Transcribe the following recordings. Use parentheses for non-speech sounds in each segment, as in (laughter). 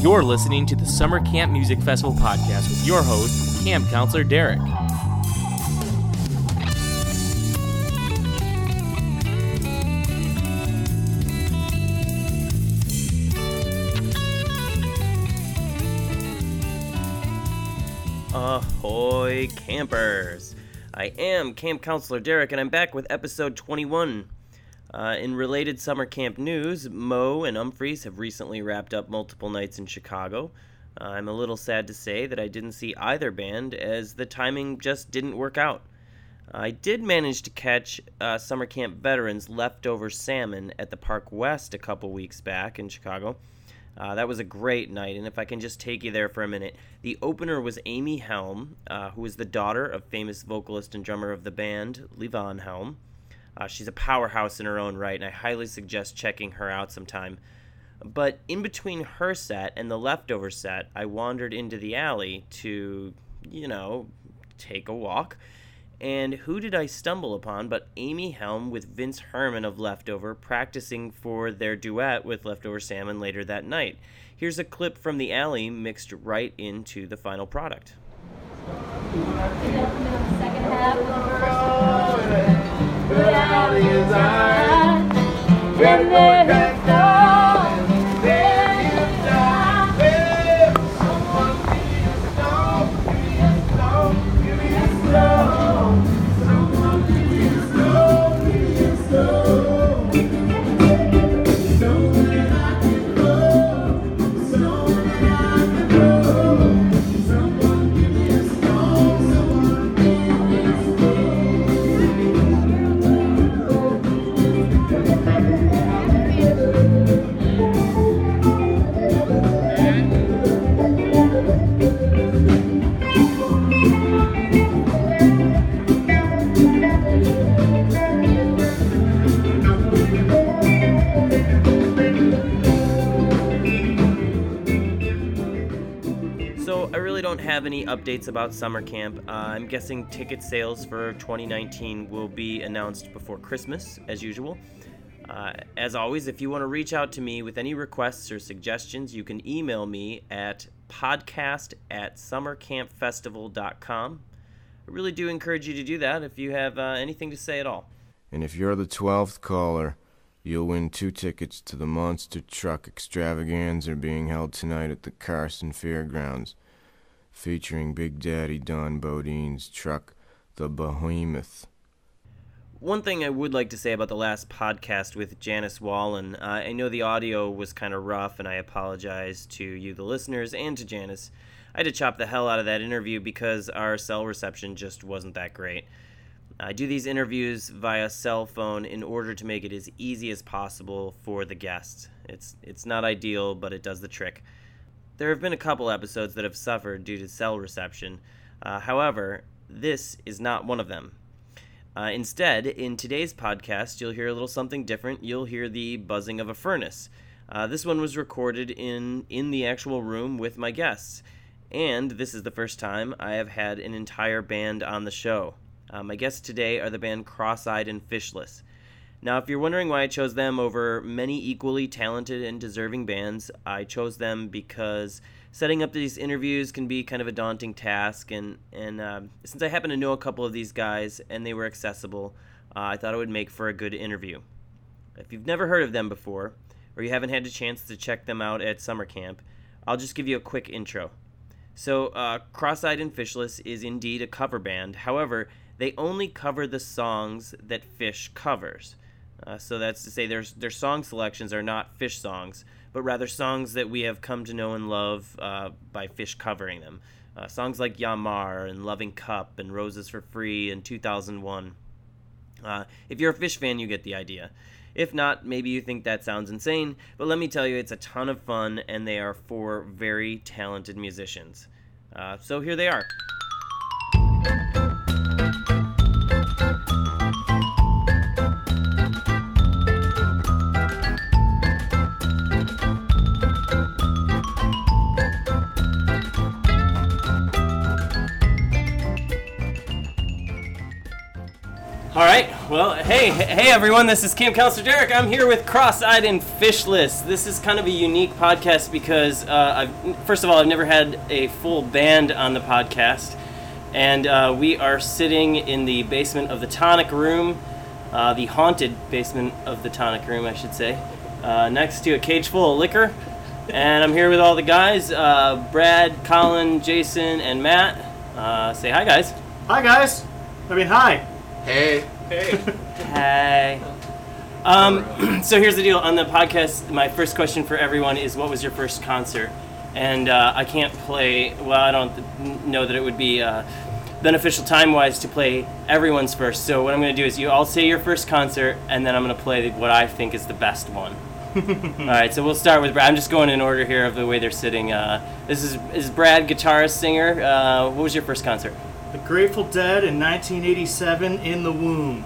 You're listening to the Summer Camp Music Festival podcast with your host, Camp Counselor Derek. Ahoy, campers! I am Camp Counselor Derek, and I'm back with episode 21. Uh, in related summer camp news, Moe and Umphrey's have recently wrapped up multiple nights in Chicago. Uh, I'm a little sad to say that I didn't see either band, as the timing just didn't work out. I did manage to catch uh, summer camp veterans leftover salmon at the Park West a couple weeks back in Chicago. Uh, that was a great night, and if I can just take you there for a minute, the opener was Amy Helm, uh, who is the daughter of famous vocalist and drummer of the band, Levon Helm. Uh, she's a powerhouse in her own right, and I highly suggest checking her out sometime. But in between her set and the leftover set, I wandered into the alley to, you know, take a walk. And who did I stumble upon but Amy Helm with Vince Herman of Leftover practicing for their duet with Leftover Salmon later that night? Here's a clip from the alley mixed right into the final product. So, have any updates about summer camp. Uh, I'm guessing ticket sales for 2019 will be announced before Christmas, as usual. Uh, as always, if you want to reach out to me with any requests or suggestions, you can email me at podcast at summercampfestival.com. I really do encourage you to do that if you have uh, anything to say at all. And if you're the 12th caller, you'll win two tickets to the Monster Truck Extravaganza being held tonight at the Carson Fairgrounds, featuring Big Daddy Don Bodine's truck, the Behemoth. One thing I would like to say about the last podcast with Janice Wallen, uh, I know the audio was kind of rough, and I apologize to you, the listeners, and to Janice. I had to chop the hell out of that interview because our cell reception just wasn't that great. I do these interviews via cell phone in order to make it as easy as possible for the guests. It's it's not ideal, but it does the trick. There have been a couple episodes that have suffered due to cell reception. Uh, however, this is not one of them. Uh, instead, in today's podcast, you'll hear a little something different. You'll hear the buzzing of a furnace. Uh, this one was recorded in in the actual room with my guests, and this is the first time I have had an entire band on the show. Uh, my guests today are the band Crosseyed and Phishless. Now, if you're wondering why I chose them over many equally talented and deserving bands, I chose them because setting up these interviews can be kind of a daunting task, and and uh, since I happen to know a couple of these guys and they were accessible, uh, I thought it would make for a good interview. If you've never heard of them before, or you haven't had a chance to check them out at summer camp, I'll just give you a quick intro. So, uh, Crosseyed and Phishless is indeed a cover band. However, they only cover the songs that Phish covers. Uh, so that's to say, their their song selections are not Phish songs, but rather songs that we have come to know and love uh, by Phish covering them. Uh, songs like Ya Mar and Loving Cup and Roses for Free and 2001. Uh, if you're a Phish fan, you get the idea. If not, maybe you think that sounds insane, but let me tell you, it's a ton of fun, and they are four very talented musicians. Uh, so here they are. Hey, hey everyone, this is Camp Counselor Derek. I'm here with Crosseyed and Phishless. This is kind of a unique podcast because, uh, I've, first of all, I've never had a full band on the podcast. And uh, we are sitting in the basement of the Tonic Room, uh, the haunted basement of the Tonic Room, I should say, uh, next to a cage full of liquor. And I'm here with all the guys uh, Brad, Colin, Jason, and Matt. Uh, say hi, guys. Hi guys. I mean, hi. Hey. Hey. (laughs) Um, (clears throat) so here's the deal. On the podcast, my first question for everyone is, "What was your first concert?" And uh, I can't play. Well, I don't know that it would be uh, beneficial time-wise to play everyone's first. So what I'm going to do is, you all say your first concert, and then I'm going to play what I think is the best one. (laughs) all right. So we'll start with Brad. I'm just going in order here of the way they're sitting. Uh, this is is Brad, guitarist, singer. Uh, what was your first concert? The Grateful Dead in 1987 in the womb.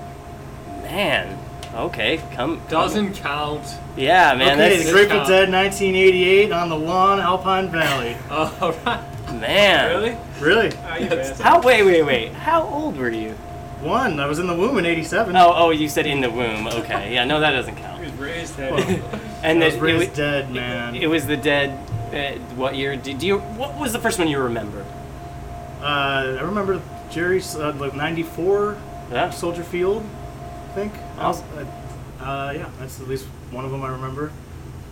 Man. Okay. Come. come- Doesn't count. Yeah, man. okay, that's the Grateful count. Dead 1988 on the lawn, Alpine Valley. (laughs) All right. man. Really? Really? How? Wait, wait, wait. How old were you? One. I was in the womb in 87. Oh, oh, you said in the womb. Okay, yeah, no, that doesn't count. (laughs) He was raised Well, heavy. (laughs) And I was raised it, dead, man. it was the dead. Uh, what year? Did do you? What was the first one you remember? uh, I remember Jerry's uh, like 94 Yeah. Soldier Field, I think. Awesome. Uh, uh, yeah, that's at least one of them I remember.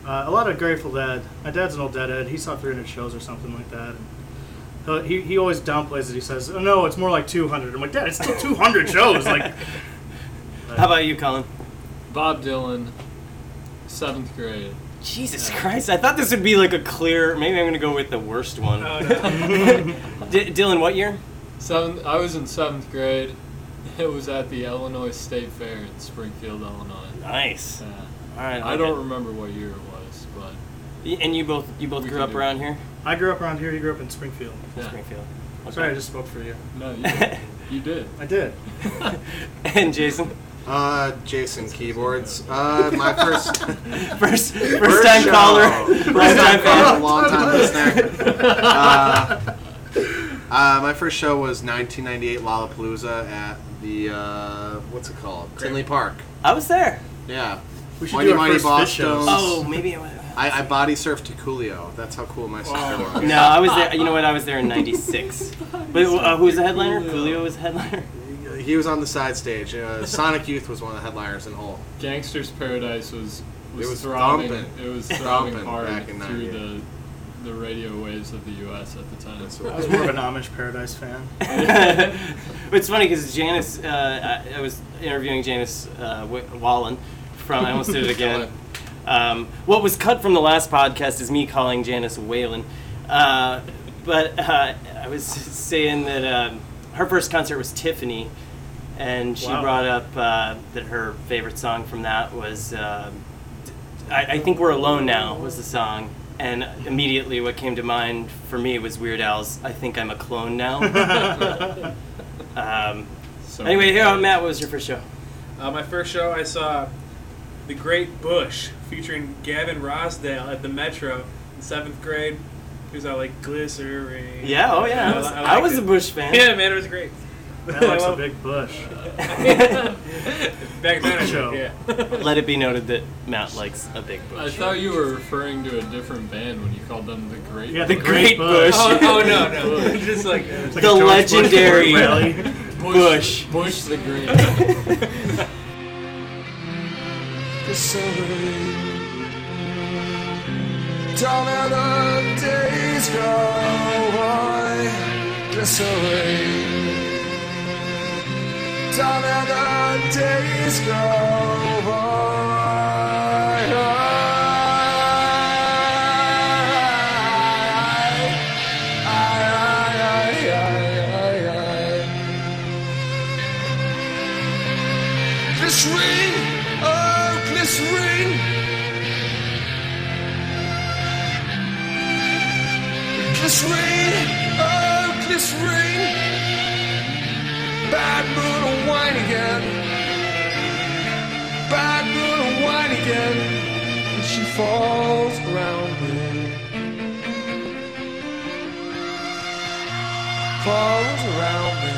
Uh, a lot of Grateful Dead. My dad's an old Deadhead. He saw 300 shows or something like that. And he'll- he, he always downplays it. He says, "Oh no, it's more like 200." I'm like, "Dad, it's still (laughs) 200 shows." Like, How about you, Colin? Bob Dylan, seventh grade. Jesus Christ! I thought this would be like a clear. Maybe I'm gonna go with the worst one. Oh, no. (laughs) D- Dylan, what year? Seventh. I was in seventh grade. (laughs) It was at the Illinois State Fair in Springfield, Illinois. Nice. Yeah. All right. I like don't it. remember what year it was, but And you both, you both We grew up do it. around here, I grew up around here. You grew up in Springfield. yeah. Springfield. Sorry, I just spoke for you. No, you (laughs) did. you did. I did. (laughs) and Jason, Uh, Jason keyboards. Uh, my first first, first time show. caller, First first time time caller, fan. long time listener. Uh, uh, my first show was 1998 Lollapalooza at the uh, what's it called? Tinley Park. I was there. Yeah. We should Mighty do our Mighty first Boss Phish shows. Stones. Oh, maybe it was. I, I body surfed to Coolio. That's how cool my sister was. No, I was there. You know what? I was there in '96. (laughs) But uh, who was the headliner? Coolio. Coolio was the headliner. He was on the side stage. Uh, Sonic Youth was one of the headliners in Hull. Gangsta's Paradise was was, It was throbbing. thumping. It was (laughs) throbbing Thumping hard back in through 98. the the radio waves of the U.S. at the time. That's I was more of an Amish Paradise fan. (laughs) it's funny because Janice, uh, I, I was interviewing Janice uh, Wallen from. I almost did it (laughs) again. Um, what was cut from the last podcast is me calling Janice Whalen. Uh, but uh, I was (laughs) saying that um, her first concert was Tiffany, and she Wow. brought up uh, that her favorite song from that was. um I, I think we're alone now was the song, and immediately what came to mind for me was Weird Al's "I Think I'm a Clone Now." (laughs) um, So anyway, here, on Matt. What was your first show? Uh, my first show, I saw The Great Bush featuring Gavin Rossdale at the Metro in seventh grade. He was all like glycerine. Yeah, oh yeah, I was, I liked was it. a Bush fan. (laughs) Yeah, man, it was great. That likes a big bush. (laughs) Back then, Show. Yeah. Let it be noted that Matt likes a big bush. I thought you were referring to a different band when you called them the Great. Yeah, The the Great Great Bush. Bush. oh, oh no, no, (laughs) (laughs) just like like The a George Bush legendary- Bush. Bush the Green. Don't let the days go by this away. Don't the days go. Glycerine, oh oh. Bad mood wine again. Bad moon and wine again. And she falls around me. Falls around me.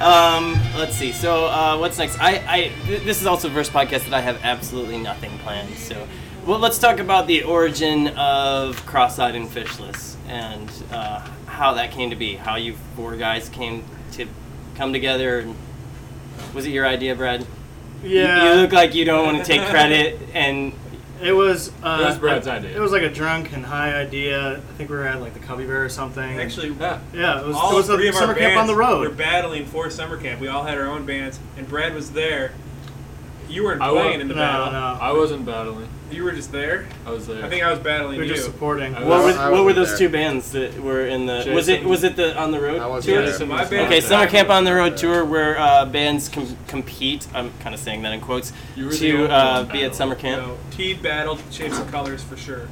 Um, let's see. So, uh, what's next? I, I, th- this is also the verse podcast that I have absolutely nothing planned. So, well, let's talk about the origin of Crosseyed and Phishless and uh, how that came to be. How you four guys came to come together. And was it your idea, Brad? Yeah. You, look like you don't want to take credit, and It was. Uh, It was Brad's like- idea. It was like a drunk and high idea. I think we were at like the Cubby Bear or something. Actually, Yeah. yeah, it was. all it was three a of our summer camp on the road. We were battling for summer camp. We all had our own bands, and Brad was there. You weren't I playing wa- in the no, battle. no. I wasn't battling. You were just there. I was there. I think I was battling we were you. just supporting. I what were, I what were wasn't those there. two bands that were in the? Was it was it the on the road I wasn't tour? there. Jason My was band- not Okay, there. Summer Camp on the Road tour where uh, bands com- compete. I'm kind of saying that in quotes You were the to only uh, one be at summer camp. No, Teed battled Shapes and Colors for sure.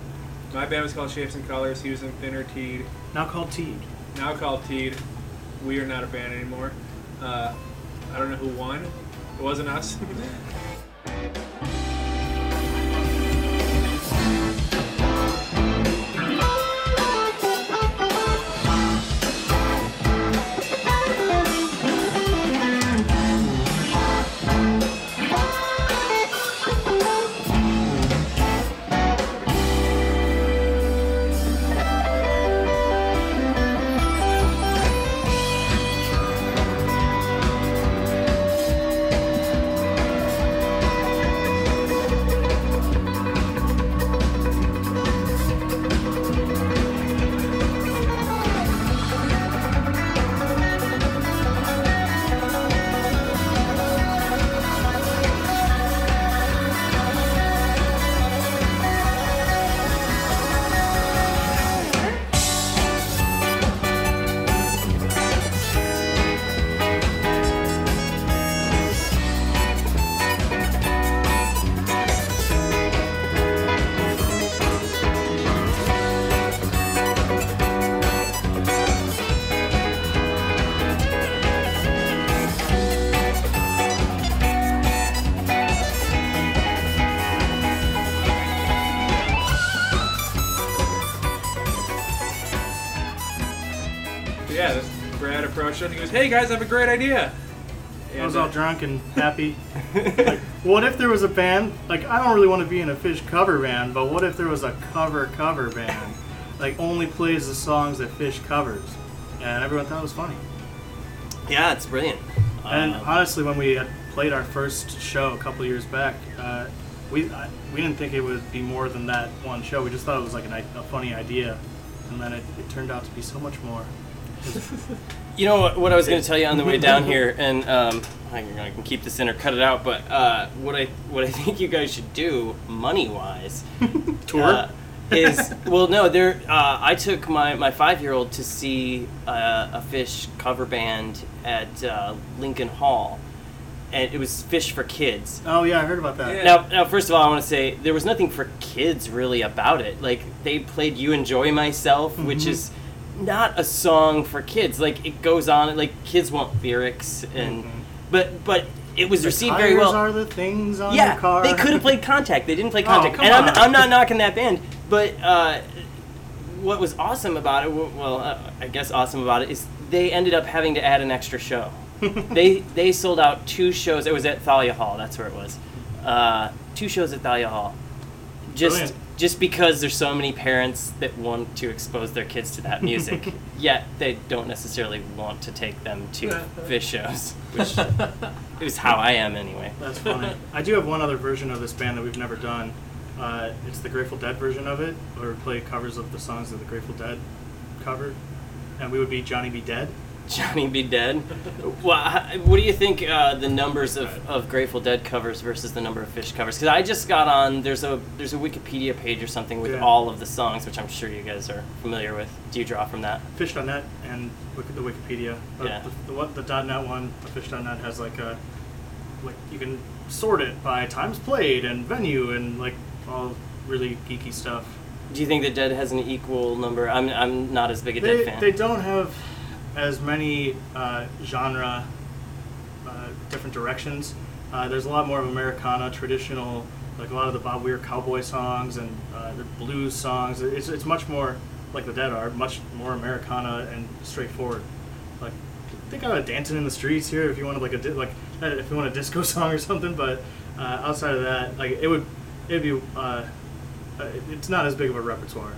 My band was called Shapes and Colors. He was in Thinner Teed. Now called Teed. Now called Teed. We are not a band anymore. Uh, I don't know who won. It wasn't us. (laughs) approached us and he goes, "Hey guys, I have a great idea." I was all uh, drunk and happy. (laughs) like, what if there was a band? Like, I don't really want to be in a Phish cover band, but what if there was a cover cover band? Like, only plays the songs that Phish covers. And everyone thought it was funny. Yeah, it's brilliant. And Uh, honestly, when we had played our first show a couple years back, uh, we I, we didn't think it would be more than that one show. We just thought it was like an, i- a funny idea, and then it, it turned out to be so much more. You know what, what I was going to tell you on the way down here, and um, I, can, keep this in or cut it out. But uh, what I what I (laughs) think you guys should do, money wise, (laughs) Tour? uh, is well, no, there. Uh, I took my, my five year old to see uh, a Phish cover band at uh, Lincoln Hall, and it was Phish for Kids. Oh yeah, I heard about that. Yeah. Now, now, first of all, I want to say there was nothing for kids really about it. Like they played "You Enjoy Myself," which Mm-hmm. is not a song for kids. Like it goes on, like kids want lyrics, and but but it was The received very well. are the things on yeah, your car. they could have played Contact. They didn't play (laughs) Oh, Contact, come and I'm. I'm not knocking that band. But uh, what was awesome about it, well, uh, I guess awesome about it, is they ended up having to add an extra show. (laughs) they they sold out two shows. It was at Thalia Hall. That's where it was. Uh, two shows at Thalia Hall. Just Brilliant. Just because there's so many parents that want to expose their kids to that music, (laughs) yet they don't necessarily want to take them to Phish shows, which (laughs) is how I am anyway. That's funny. I do have one other version of this band that we've never done. Uh, it's the Grateful Dead version of it, where we play covers of the songs that the Grateful Dead covered, and we would be Johnny Be Dead. Johnny Be Dead. Well, what do you think uh, the numbers of, of Grateful Dead covers versus the number of Phish covers? Because I just got on. There's a there's a Wikipedia page or something with Yeah. all of the songs, which I'm sure you guys are familiar with. Do you draw from that? Phish.net and the Wikipedia. Uh, Yeah. The, the, what- the .net one, the Phish.net has like a like you can sort it by times played and venue and like all really geeky stuff. Do you think that Dead has an equal number? I'm I'm not as big a They, Dead fan. they don't have as many uh, genre uh, different directions. Uh, there's a lot more of Americana, traditional, like a lot of the Bob Weir cowboy songs and uh, the blues songs. It's, it's much more like the Dead are, much more Americana and straightforward. Like think of dancing in the streets here if you wanted like a di- like if you want a disco (laughs) song or something. But uh, outside of that, like it would it'd be it's not as big of a repertoire.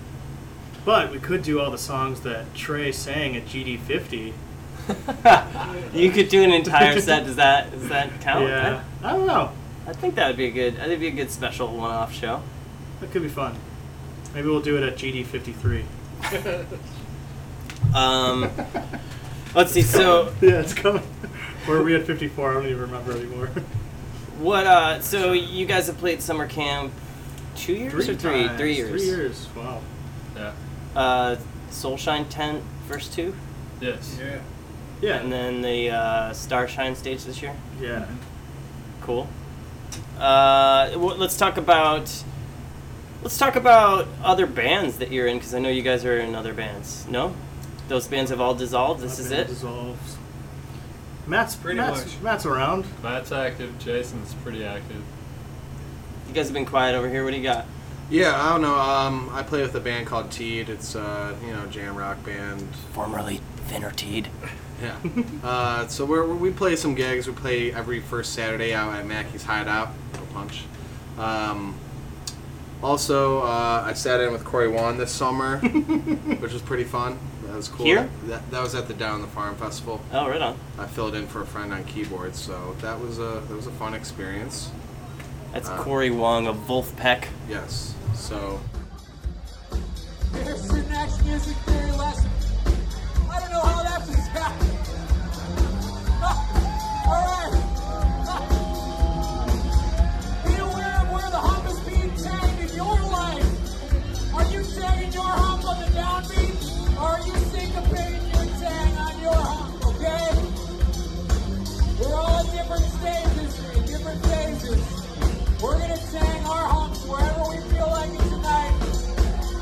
But we could do all the songs that Trey sang at GD50. (laughs) you could do an entire set. Does that does that count? yeah, I don't know. I, I think that would be a good. I think be a good special one-off show. That could be fun. Maybe we'll do it at GD53. (laughs) Um, let's see. So (laughs) yeah, it's coming. Or are we at 54? I don't even remember anymore. what? Uh, so you guys have played summer camp two years or three? times. Three years. Three years. Wow. Yeah. Uh, Soulshine tent first two, Yes. Yeah. Yeah. and then the uh, Starshine stage this year. yeah. Cool. Uh, w- let's talk about. Let's talk about other bands that you're in, because I know you guys are in other bands. No, those bands have all dissolved. This My is band it. Dissolves. Matt's Pretty Matt's, much. Matt's around. Matt's active. Jason's pretty active. You guys have been quiet over here. What do you got? Yeah, I don't know. Um, I play with a band called Teed. It's uh, you know jam rock band. Formerly Thinner Teed. Yeah. uh, so we we play some gigs. We play every first Saturday out at Mackey's Hideout. No punch. Um, also, uh, I sat in with Corey Wong this summer, (laughs) which was pretty fun. That was cool. Here? That, that was at the Down the Farm Festival. Oh, right on. I filled in for a friend on keyboards, so that was a that was a fun experience. That's Uh, Corey Wong of Vulfpeck. Yes. So Here's your next music theory lesson. I don't know how that just happened. (laughs) All right. (laughs) Be aware of where the hump is being tagged in your life. Are you tagging your hump on the downbeat, or are you syncopating your tag on your hump? Okay. We're all at different stages, in different phases. We're gonna tag our humps wherever we feel like it tonight.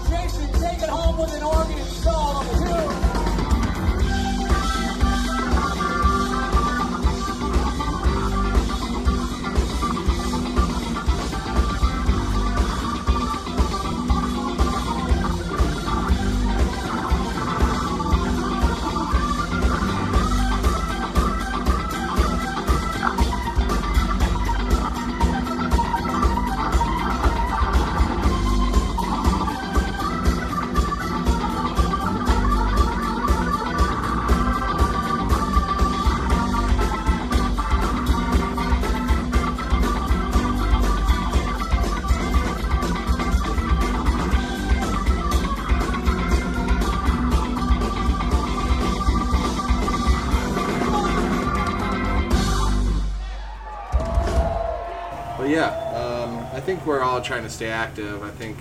Jason, take it home with an organ installed on the all trying to stay active. I think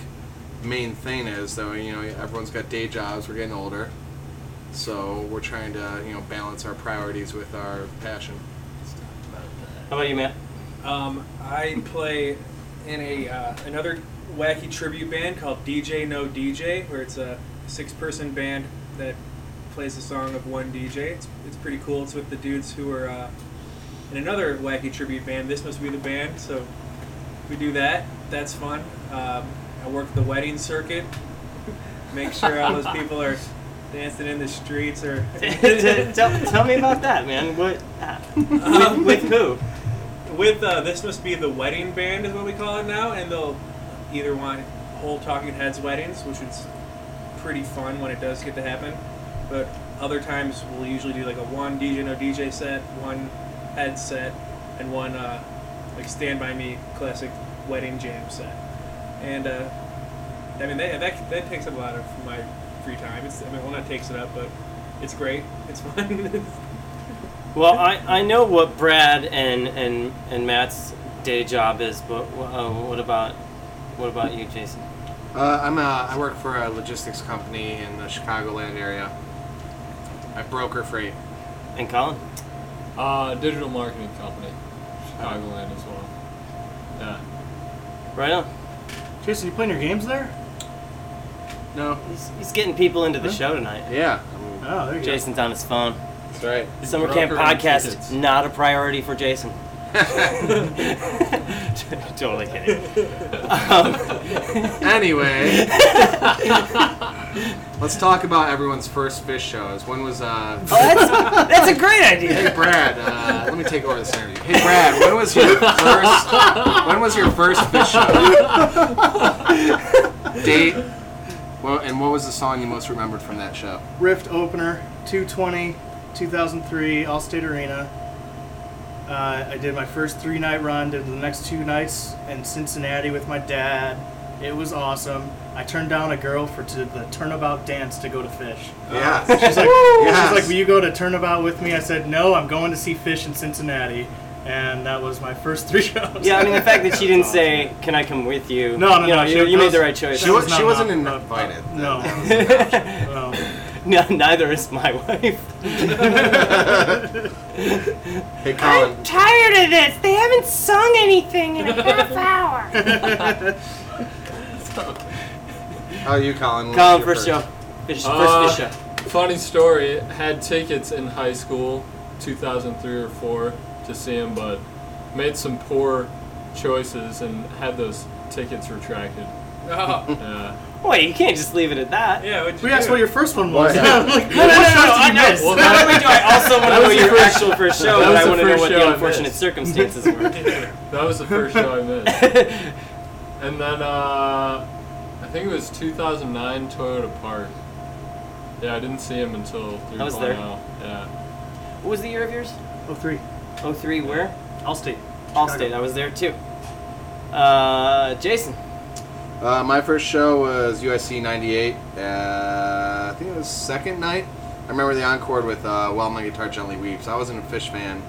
main thing is though, you know, everyone's got day jobs. We're getting older, so we're trying to you know balance our priorities with our passion. How about you, Matt? Um, I play in a uh, another wacky tribute band called DJ No DJ, where it's a six-person band that plays a song of one DJ. It's, it's pretty cool. It's with the dudes who are uh, in another wacky tribute band. This must be the band, so we do that. That's fun. Um, I work the wedding circuit. (laughs) Make sure all those people are dancing in the streets or (laughs) (laughs) tell, tell me about that, man. What? With, with who? with uh, this must be the wedding band is what we call it now and they'll either want whole talking heads weddings which is pretty fun when it does get to happen but other times we'll usually do like a one dj no dj set one head set and one uh, like stand by me classic wedding jam set and uh, i mean that, that, that takes up a lot of my free time it's i mean well not takes it up but it's great it's (laughs) fun Well, I, I know what Brad and, and, and Matt's day job is, but uh, what about what about you, Jason? Uh, I'm a, I work for a logistics company in the Chicagoland area. I broker freight. And Colin? Uh, digital marketing company, Chicagoland as well. Yeah. Right on. Jason, you playing your games there? No. He's, he's getting people into the show tonight. Yeah. I mean, Oh, there you Jason's on his phone. that's right. The Summer Camp and podcast, tickets. not a priority for Jason. (laughs) (laughs) totally kidding. (laughs) Um, Anyway, Let's talk about everyone's first Phish shows. When was uh? Oh, that's, that's a great idea. Hey Brad, uh, let me take over this interview. Hey Brad, when was your first? When was your first Phish show? Date. Well, and what was the song you most remembered from that show? Rift opener, 220, 2003, Allstate Arena. Uh, I did my first three night run, did the next two nights in Cincinnati with my dad. It was awesome. I turned down a girl for to the turnabout dance to go to Phish. Yeah. She's like, Yes. she's like, will you go to turnabout with me? I said, no, I'm going to see Phish in Cincinnati. And that was my first (laughs) three shows. Yeah, I mean the fact that she didn't say, "Can I come with you?" No, no, you know, no, you, she- you that made the right choice. She, That was, was she not wasn't an op- invited. no. That was an option. No. No, neither is my wife. (laughs) Hey Colin, I'm tired of this. They haven't sung anything in a half hour. (laughs) how are you, Colin? When was Colin, your first show. Phish, Uh, first Phish show. Funny story. Had tickets in high school, 2003 or four, to see him, but made some poor choices and had those tickets retracted. (laughs) Oh, Yeah. Wait, you can't just leave it at that. yeah. What'd you We asked do? what your first one was. What? Yeah, I'm like, (laughs) No, no, no, no, no, I know. Well, not only do I also want to (laughs) That know was the your first- actual first show, that but was I the want to know first what show the I unfortunate missed. circumstances were. That was the first show I missed. And then, uh, I think it was 2009 Toyota Park. Yeah, I didn't see him until 3.0. I was there. Yeah. What was the year of yours? Oh, three. 03 where? Allstate. Allstate. I was there too. Uh, Jason. Uh, my first show was USC '98. Uh, I think it was second night. I remember the encore with uh, "While My Guitar Gently Weeps." I wasn't a Phish fan,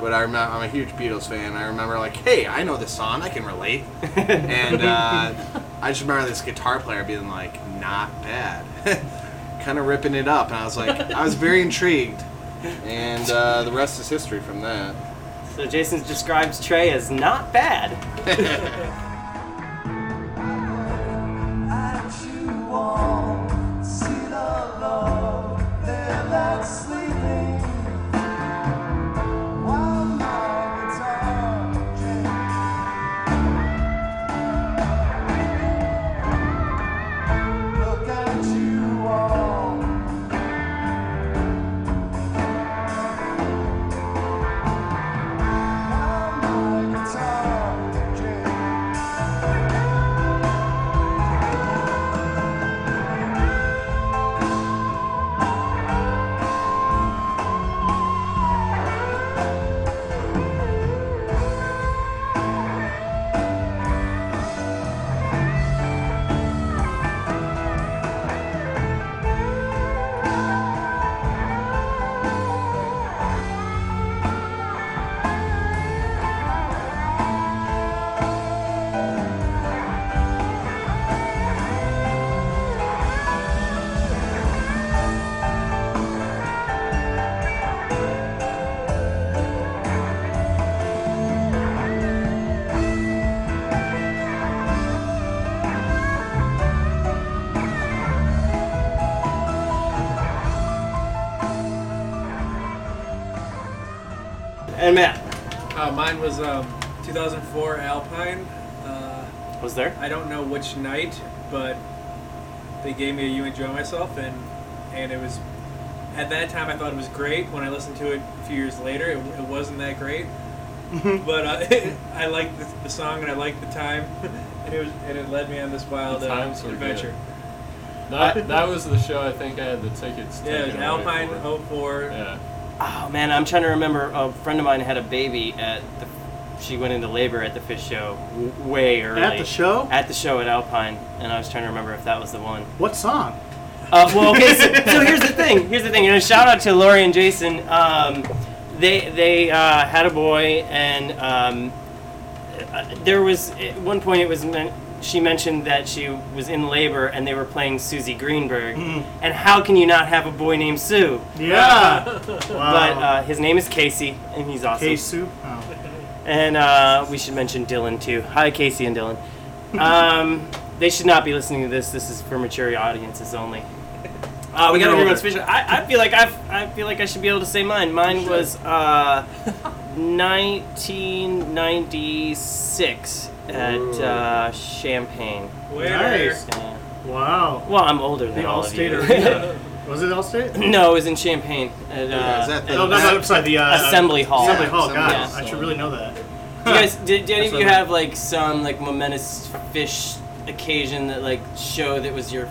but I remember I'm a huge Beatles fan. I remember like, hey, I know this song. I can relate. and uh, I just remember this guitar player being like, not bad, (laughs) kind of ripping it up, and I was like, I was very intrigued. And uh, the rest is history from that. So Jason describes Trey as not bad. (laughs) Uh, mine was um, 2004 Alpine. Uh, was there. I don't know which night, but they gave me a You Enjoy Myself, and and it was at that time I thought it was great. When I listened to it a few years later, it, it wasn't that great. (laughs) but uh, (laughs) I liked the, the song and I liked the time, (laughs) and it was and it led me on this wild The uh, times were adventure. That, that was the show I think I had the tickets to. Yeah, it was taken away Alpine for. 04. Yeah. Oh man, I'm trying to remember. A friend of mine had a baby at the. She went into labor at the Phish show w- way early. At the show? At the show at Alpine, and I was trying to remember if that was the one. What song? Uh, well, okay. So, so here's the thing. Here's the thing. And a shout out to Lori and Jason. Um, they they uh, had a boy, and um, uh, there was at one point it was men- she mentioned that she was in labor, and they were playing Suzy Greenberg. And how can you not have a boy named Sue? Yeah. (laughs) But wow. uh, his name is Casey, and he's awesome. K-Soup? Oh. And uh, we should mention Dylan too. Hi, Casey and Dylan. Um, (laughs) they should not be listening to this. This is for mature audiences only. Uh, we got everyone's older. Phish. I, I feel like I I feel like I should be able to say mine. Mine was uh, (laughs) 1996 at uh, Champaign. Winner. Nice. Yeah. Wow. Well, I'm older than The all of Allstate you. Arena. (laughs) Was it Allstate? no, it was in Champaign at, uh, Yeah, is that the- No, no, no, I'm sorry. The uh, Assembly Hall. Assembly Yeah, Hall. Assembly God, Hall. I should really know that. (laughs) You guys, did, did any of you what have like some like momentous Phish occasion that like show that was your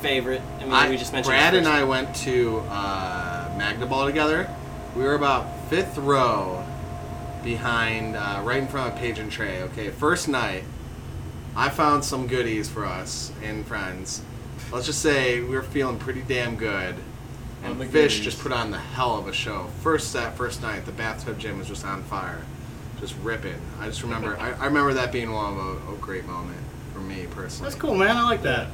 favorite? I mean, I, we just mentioned Brad and I went to uh, Magnaball together. We were about fifth row behind, uh, right in front of Page and Trey. Okay, first night, I found some goodies for us and friends. Let's just say we were feeling pretty damn good. And the Phish goodies. just put on the hell of a show. First set, first night, the Bathtub Gin was just on fire, just ripping. I just remember, I, I remember that being one of a, a great moment for me personally. That's cool, man. I like that.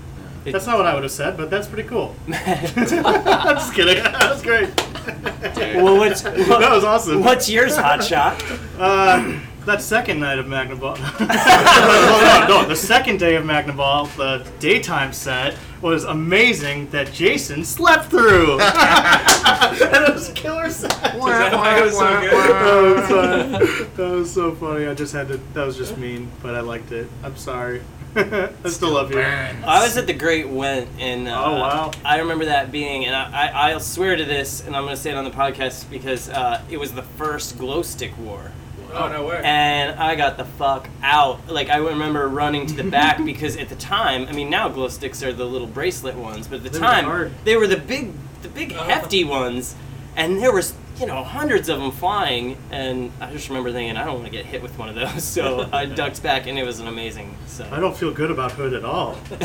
It- That's not what I would have said, but that's pretty cool. (laughs) (laughs) I'm just kidding. (laughs) That was great. Well, what's (laughs) that was awesome. what's yours, Hot Shot? Uh, that second night of Magnaball. (laughs) no, no, no, the second day of Magnaball, the daytime set was amazing that Jason slept through. (laughs) and it was a killer set. That why was so good? That was, uh, that was so funny. I just had to. That was just mean, but I liked it. I'm sorry. I still love you. I was at the Great Went, and uh, Oh, wow. I remember that being, and I, I, I'll swear to this, and I'm going to say it on the podcast because uh, it was the first glow stick war. Oh no way. and I got the fuck out. Like I remember running to the back (laughs) because at the time, I mean now glow sticks are the little bracelet ones, but at the They time hard. they were the big, the big hefty ones, and there was you know hundreds of them flying, and I just remember thinking I don't want to get hit with one of those, (laughs) so I ducked back, and it was an amazing. So I don't feel good about Hood at all. (laughs) (laughs)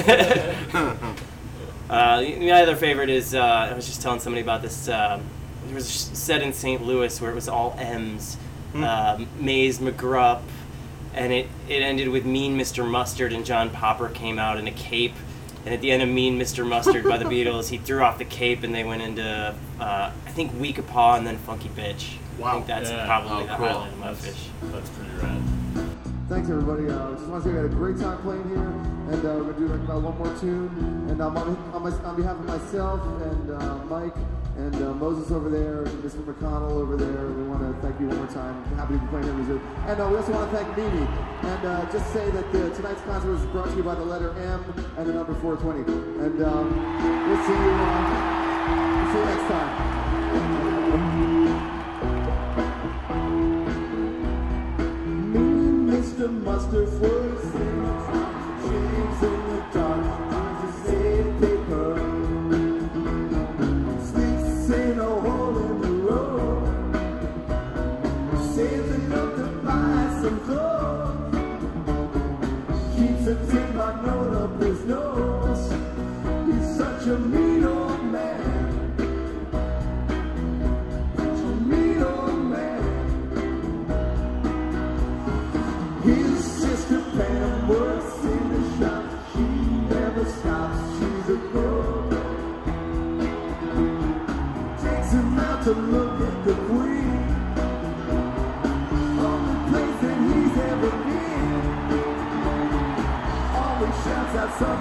uh, my other favorite is uh, I was just telling somebody about this. Um, there was a set in St. Louis where it was all M's, um, Maze McGrupp, and it, it ended with Mean Mr. Mustard and John Popper came out in a cape. And at the end of Mean Mr. Mustard by the (laughs) Beatles, he threw off the cape and they went into uh, I think Weak Paw and then Funky Bitch. I Wow. think that's Yeah. probably Oh, the cool. highlight of my That's, Phish. that's pretty rad. Thanks everybody. Uh, just want to say we had a great time playing here, and uh, we're gonna do like, about one more tune. And um, on, on, my, on behalf of myself and uh, Mike and uh, Moses over there, Mr. McConnell over there, we want to thank you one more time. Happy to be playing in Reserve. And uh, we also want to thank Mimi. And uh, just say that the, tonight's concert was brought to you by the letter M and the number 420. And um, we'll see you. Uh, see you next time. Me and Mr. Mustard was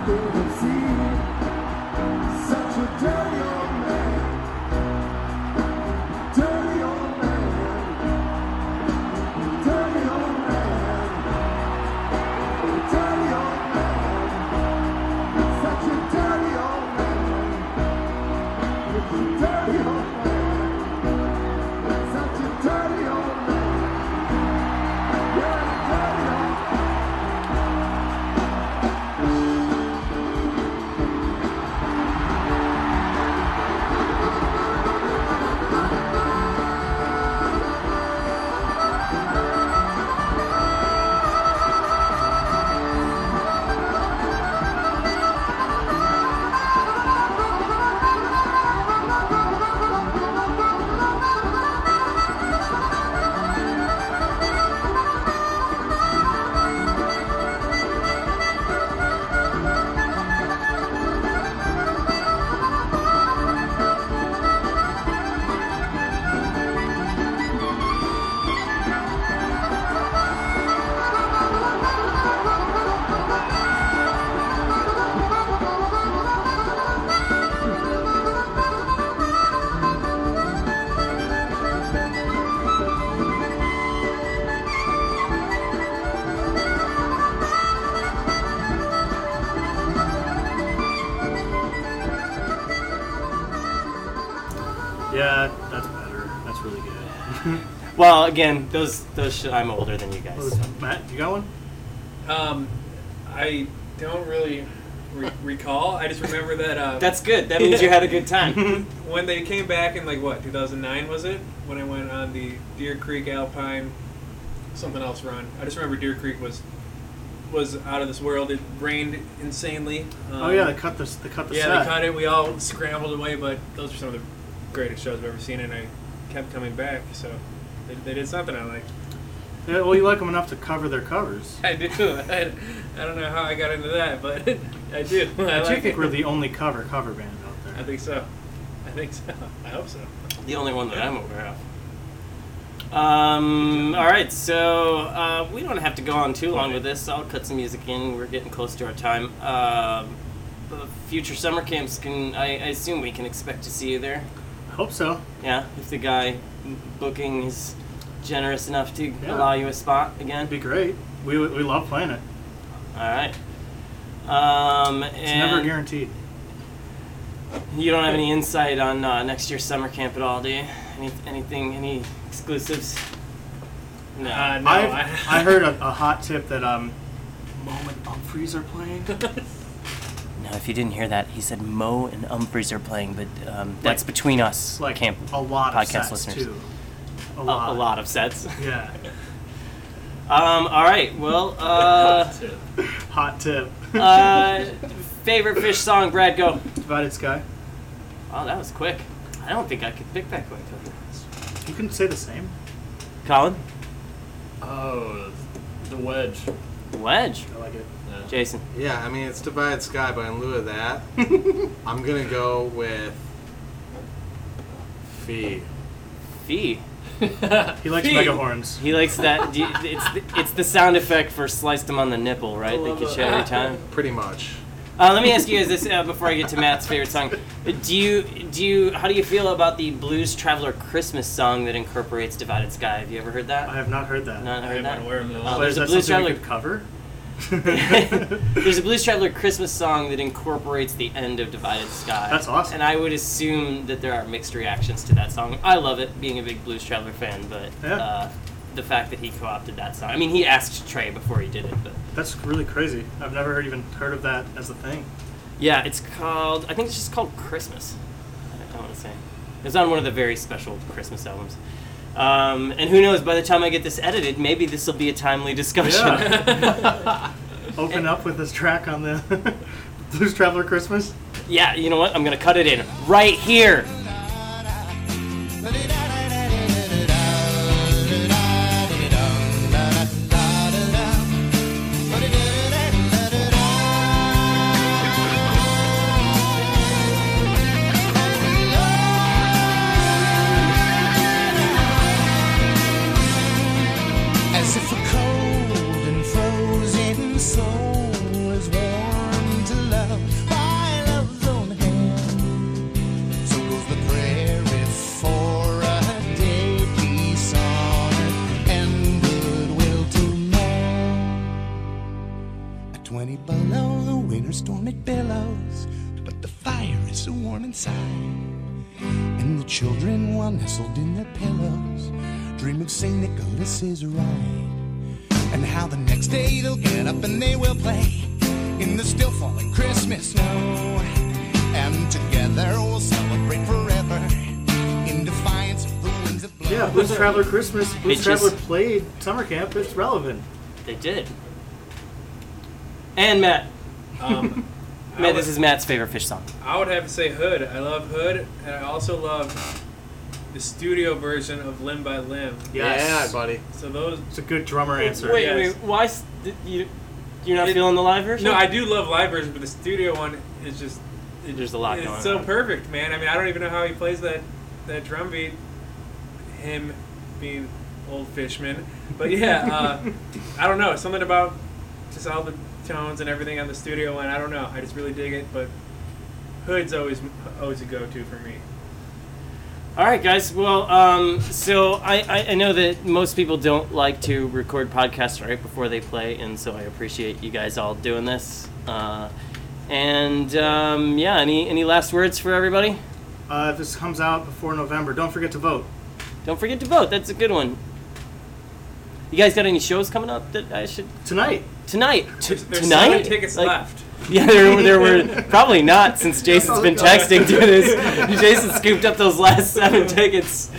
out again, those those sh- I'm older than you guys. What was- Matt, you got one? Um, I don't really re- recall. I just remember that. Uh, That's good. That means you had a good time. (laughs) when they came back in like what 2009 was it? When I went on the Deer Creek Alpine, something else run. I just remember Deer Creek was was out of this world. It rained insanely. Um, oh yeah, they cut the they cut the yeah, set. they cut it. We all scrambled away, but those are some of the greatest shows I've ever seen, and I kept coming back. So they, they did something I liked. Yeah, well, you like them enough to cover their covers. (laughs) I do. (laughs) I, I don't know how I got into that, but (laughs) I do. I I do like think it. we're the only cover cover band out there. I think so. I think so. I hope so. the only one that I'm aware of. Um, all right, so uh, we don't have to go on too long with this. I'll cut some music in. We're getting close to our time. Um, the future summer camps can I, I assume we can expect to see you there. I hope so. Yeah, if the guy booking is generous enough to Yeah. allow you a spot again. It'd be great. We we love playing it. All right. Um, It's and never guaranteed. You don't have any insight on uh, next year's summer camp at all, do you? Any, anything, any exclusives? No. Uh, no, I've, I, I heard a, a hot tip that um, Mo and Umphrey's are playing. (laughs) no, if you didn't hear that, he said Mo and Umphrey's are playing, but um, that's Like- between us, like camp a lot of podcast sets listeners. too. A A, lot. a lot of sets. (laughs) Yeah. Um, all right. Well, (laughs) uh, Hot tip. uh, favorite Phish song, Brad? Go. Divided Sky. Oh, that was quick. I don't think I could pick that quick. You can say the same. Colin, Oh, the wedge. Wedge, I like it. Yeah. Jason. Yeah, I mean it's Divided Sky, but in lieu of that, (laughs) I'm gonna go with Fee. Fee. (laughs) He likes Fee. mega horns. He likes that. do you- It's the, it's the sound effect for sliced him on the nipple, right? That gets you every time. (laughs) Pretty much. Uh, let me ask you guys this uh, before I get to Matt's favorite song. Do you do you how do you feel about the Blues Traveler Christmas song that incorporates Divided Sky? Have you ever heard that? I have not heard that. Not I heard am that. unaware of that. Uh, But there's is a that Blues something we Traveler. could cover? (laughs) There's a Blues Traveler Christmas song that incorporates the end of Divided Sky. That's awesome. And I would assume that there are mixed reactions to that song. I love it, being a big Blues Traveler fan, but Yeah. uh, the fact that he co-opted that song. I mean, he asked Trey before he did it, but That's really crazy. I've never heard, even heard of that as a thing. yeah, it's called. I think it's just called Christmas. I don't want to say it's on one of the very special Christmas albums. Um, and who knows? By the time I get this edited, maybe this will be a timely discussion. Yeah. Open up with this track on the Blues Traveler Christmas. yeah, you know what? I'm gonna cut it in right here. Traveler Christmas. Blues It Traveler just- played summer camp. It's relevant. They did. And Matt. Um, (laughs) Matt, would- this is Matt's favorite Phish song. I would have to say Hood. I love Hood, and I also love the studio version of Limb by Limb. Yes. Yeah, buddy. So those. It's a good drummer answer. Wait, Yes. wait, why? did you you're not It- feeling the live version? No, I do love live version, but the studio one is just. It, There's a lot it's going so on. perfect, man. I mean, I don't even know how he plays that that drum beat. Him being old Fishman, but yeah, uh, I don't know. Something about just all the tones and everything on the studio one. I don't know. I just really dig it. But Hood's always always a go-to for me. All right, guys. Well, um, so I, I, I know that most people don't like to record podcasts right before they play, and so I appreciate you guys all doing this. Uh, and um, yeah, any any last words for everybody? Uh, if this comes out before November, don't forget to vote. Don't forget to vote. That's a good one. You guys got any shows coming up that I should Tonight. tonight? T- There's, there's tonight? seven tickets Like- left. Yeah, there, there were (laughs) probably not since Jason's been texting to this. Jason scooped up those last seven (laughs) tickets.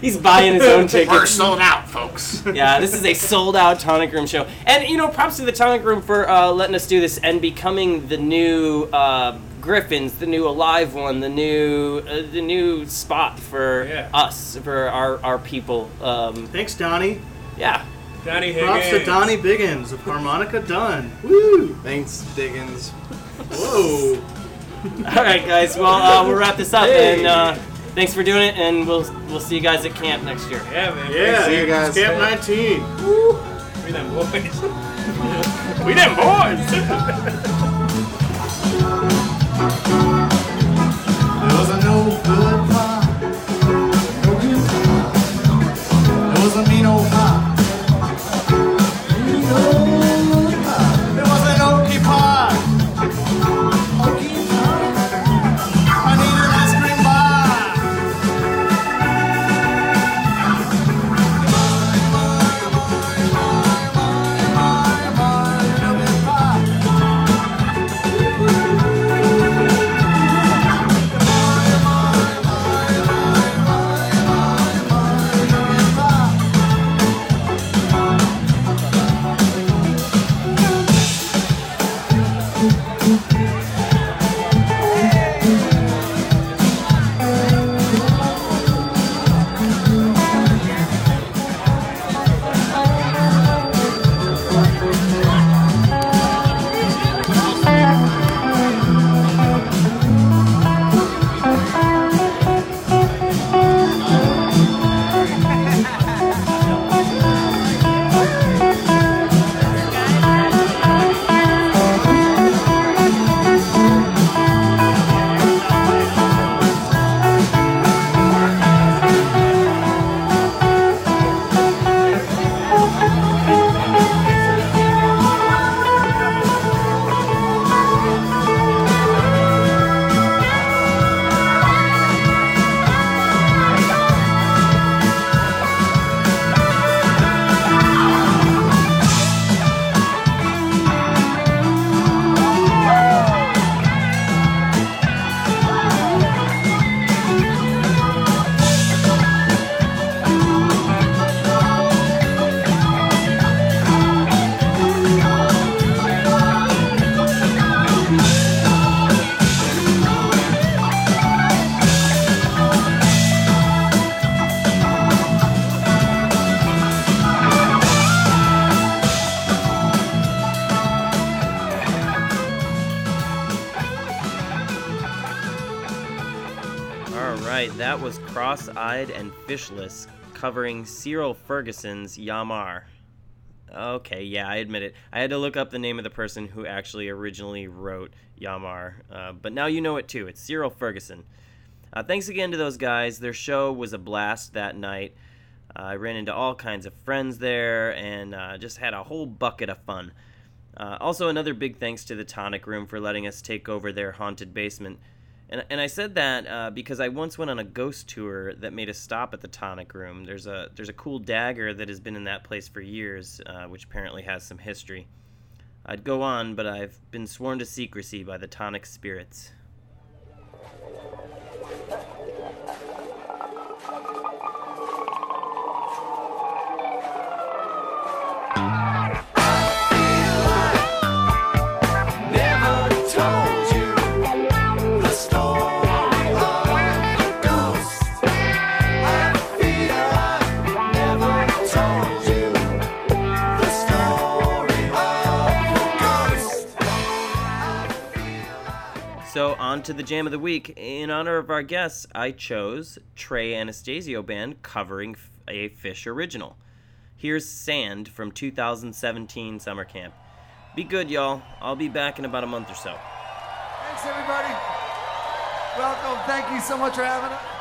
He's buying his own tickets. We're sold out, folks. (laughs) Yeah, this is a sold out Tonic Room show. And, you know, props to the Tonic Room for uh, letting us do this and becoming the new uh, Griffins, the new Alive one, the new uh, the new spot for Yeah. us, for our, our people. Um, Thanks, Donnie. yeah. Donnie Higgins. Props to Donnie Biggins of Harmonica Dunn. Woo! Thanks, Diggins. Whoa! (laughs) All right, guys. Well, uh, we'll wrap this up. And uh, thanks for doing it. And we'll, we'll see you guys at camp next year. Yeah, man. Yeah, See you guys. Camp 19. We them boys. (laughs) We them boys. (laughs) There was a mean old pie. That was Cross Eyed and Fishless covering Cyril Ferguson's Ya Mar. Okay, yeah, I admit it. I had to look up the name of the person who actually originally wrote Ya Mar, uh, but now you know it too. It's Cyril Ferguson. Uh, thanks again to those guys. Their show was a blast that night. Uh, I ran into all kinds of friends there and uh, just had a whole bucket of fun. Uh, also, another big thanks to the Tonic Room for letting us take over their haunted basement. And, and I said that uh, because I once went on a ghost tour that made a stop at the Tonic Room. There's a there's a cool dagger that has been in that place for years, uh, which apparently has some history. I'd go on, but I've been sworn to secrecy by the Tonic spirits. On to the jam of the week. In honor of our guests, I chose Trey Anastasio Band covering a Phish original. Here's Sand from 2017 summer camp. Be good, y'all. I'll be back in about a month or so. Thanks, everybody. Welcome. Thank you so much for having us.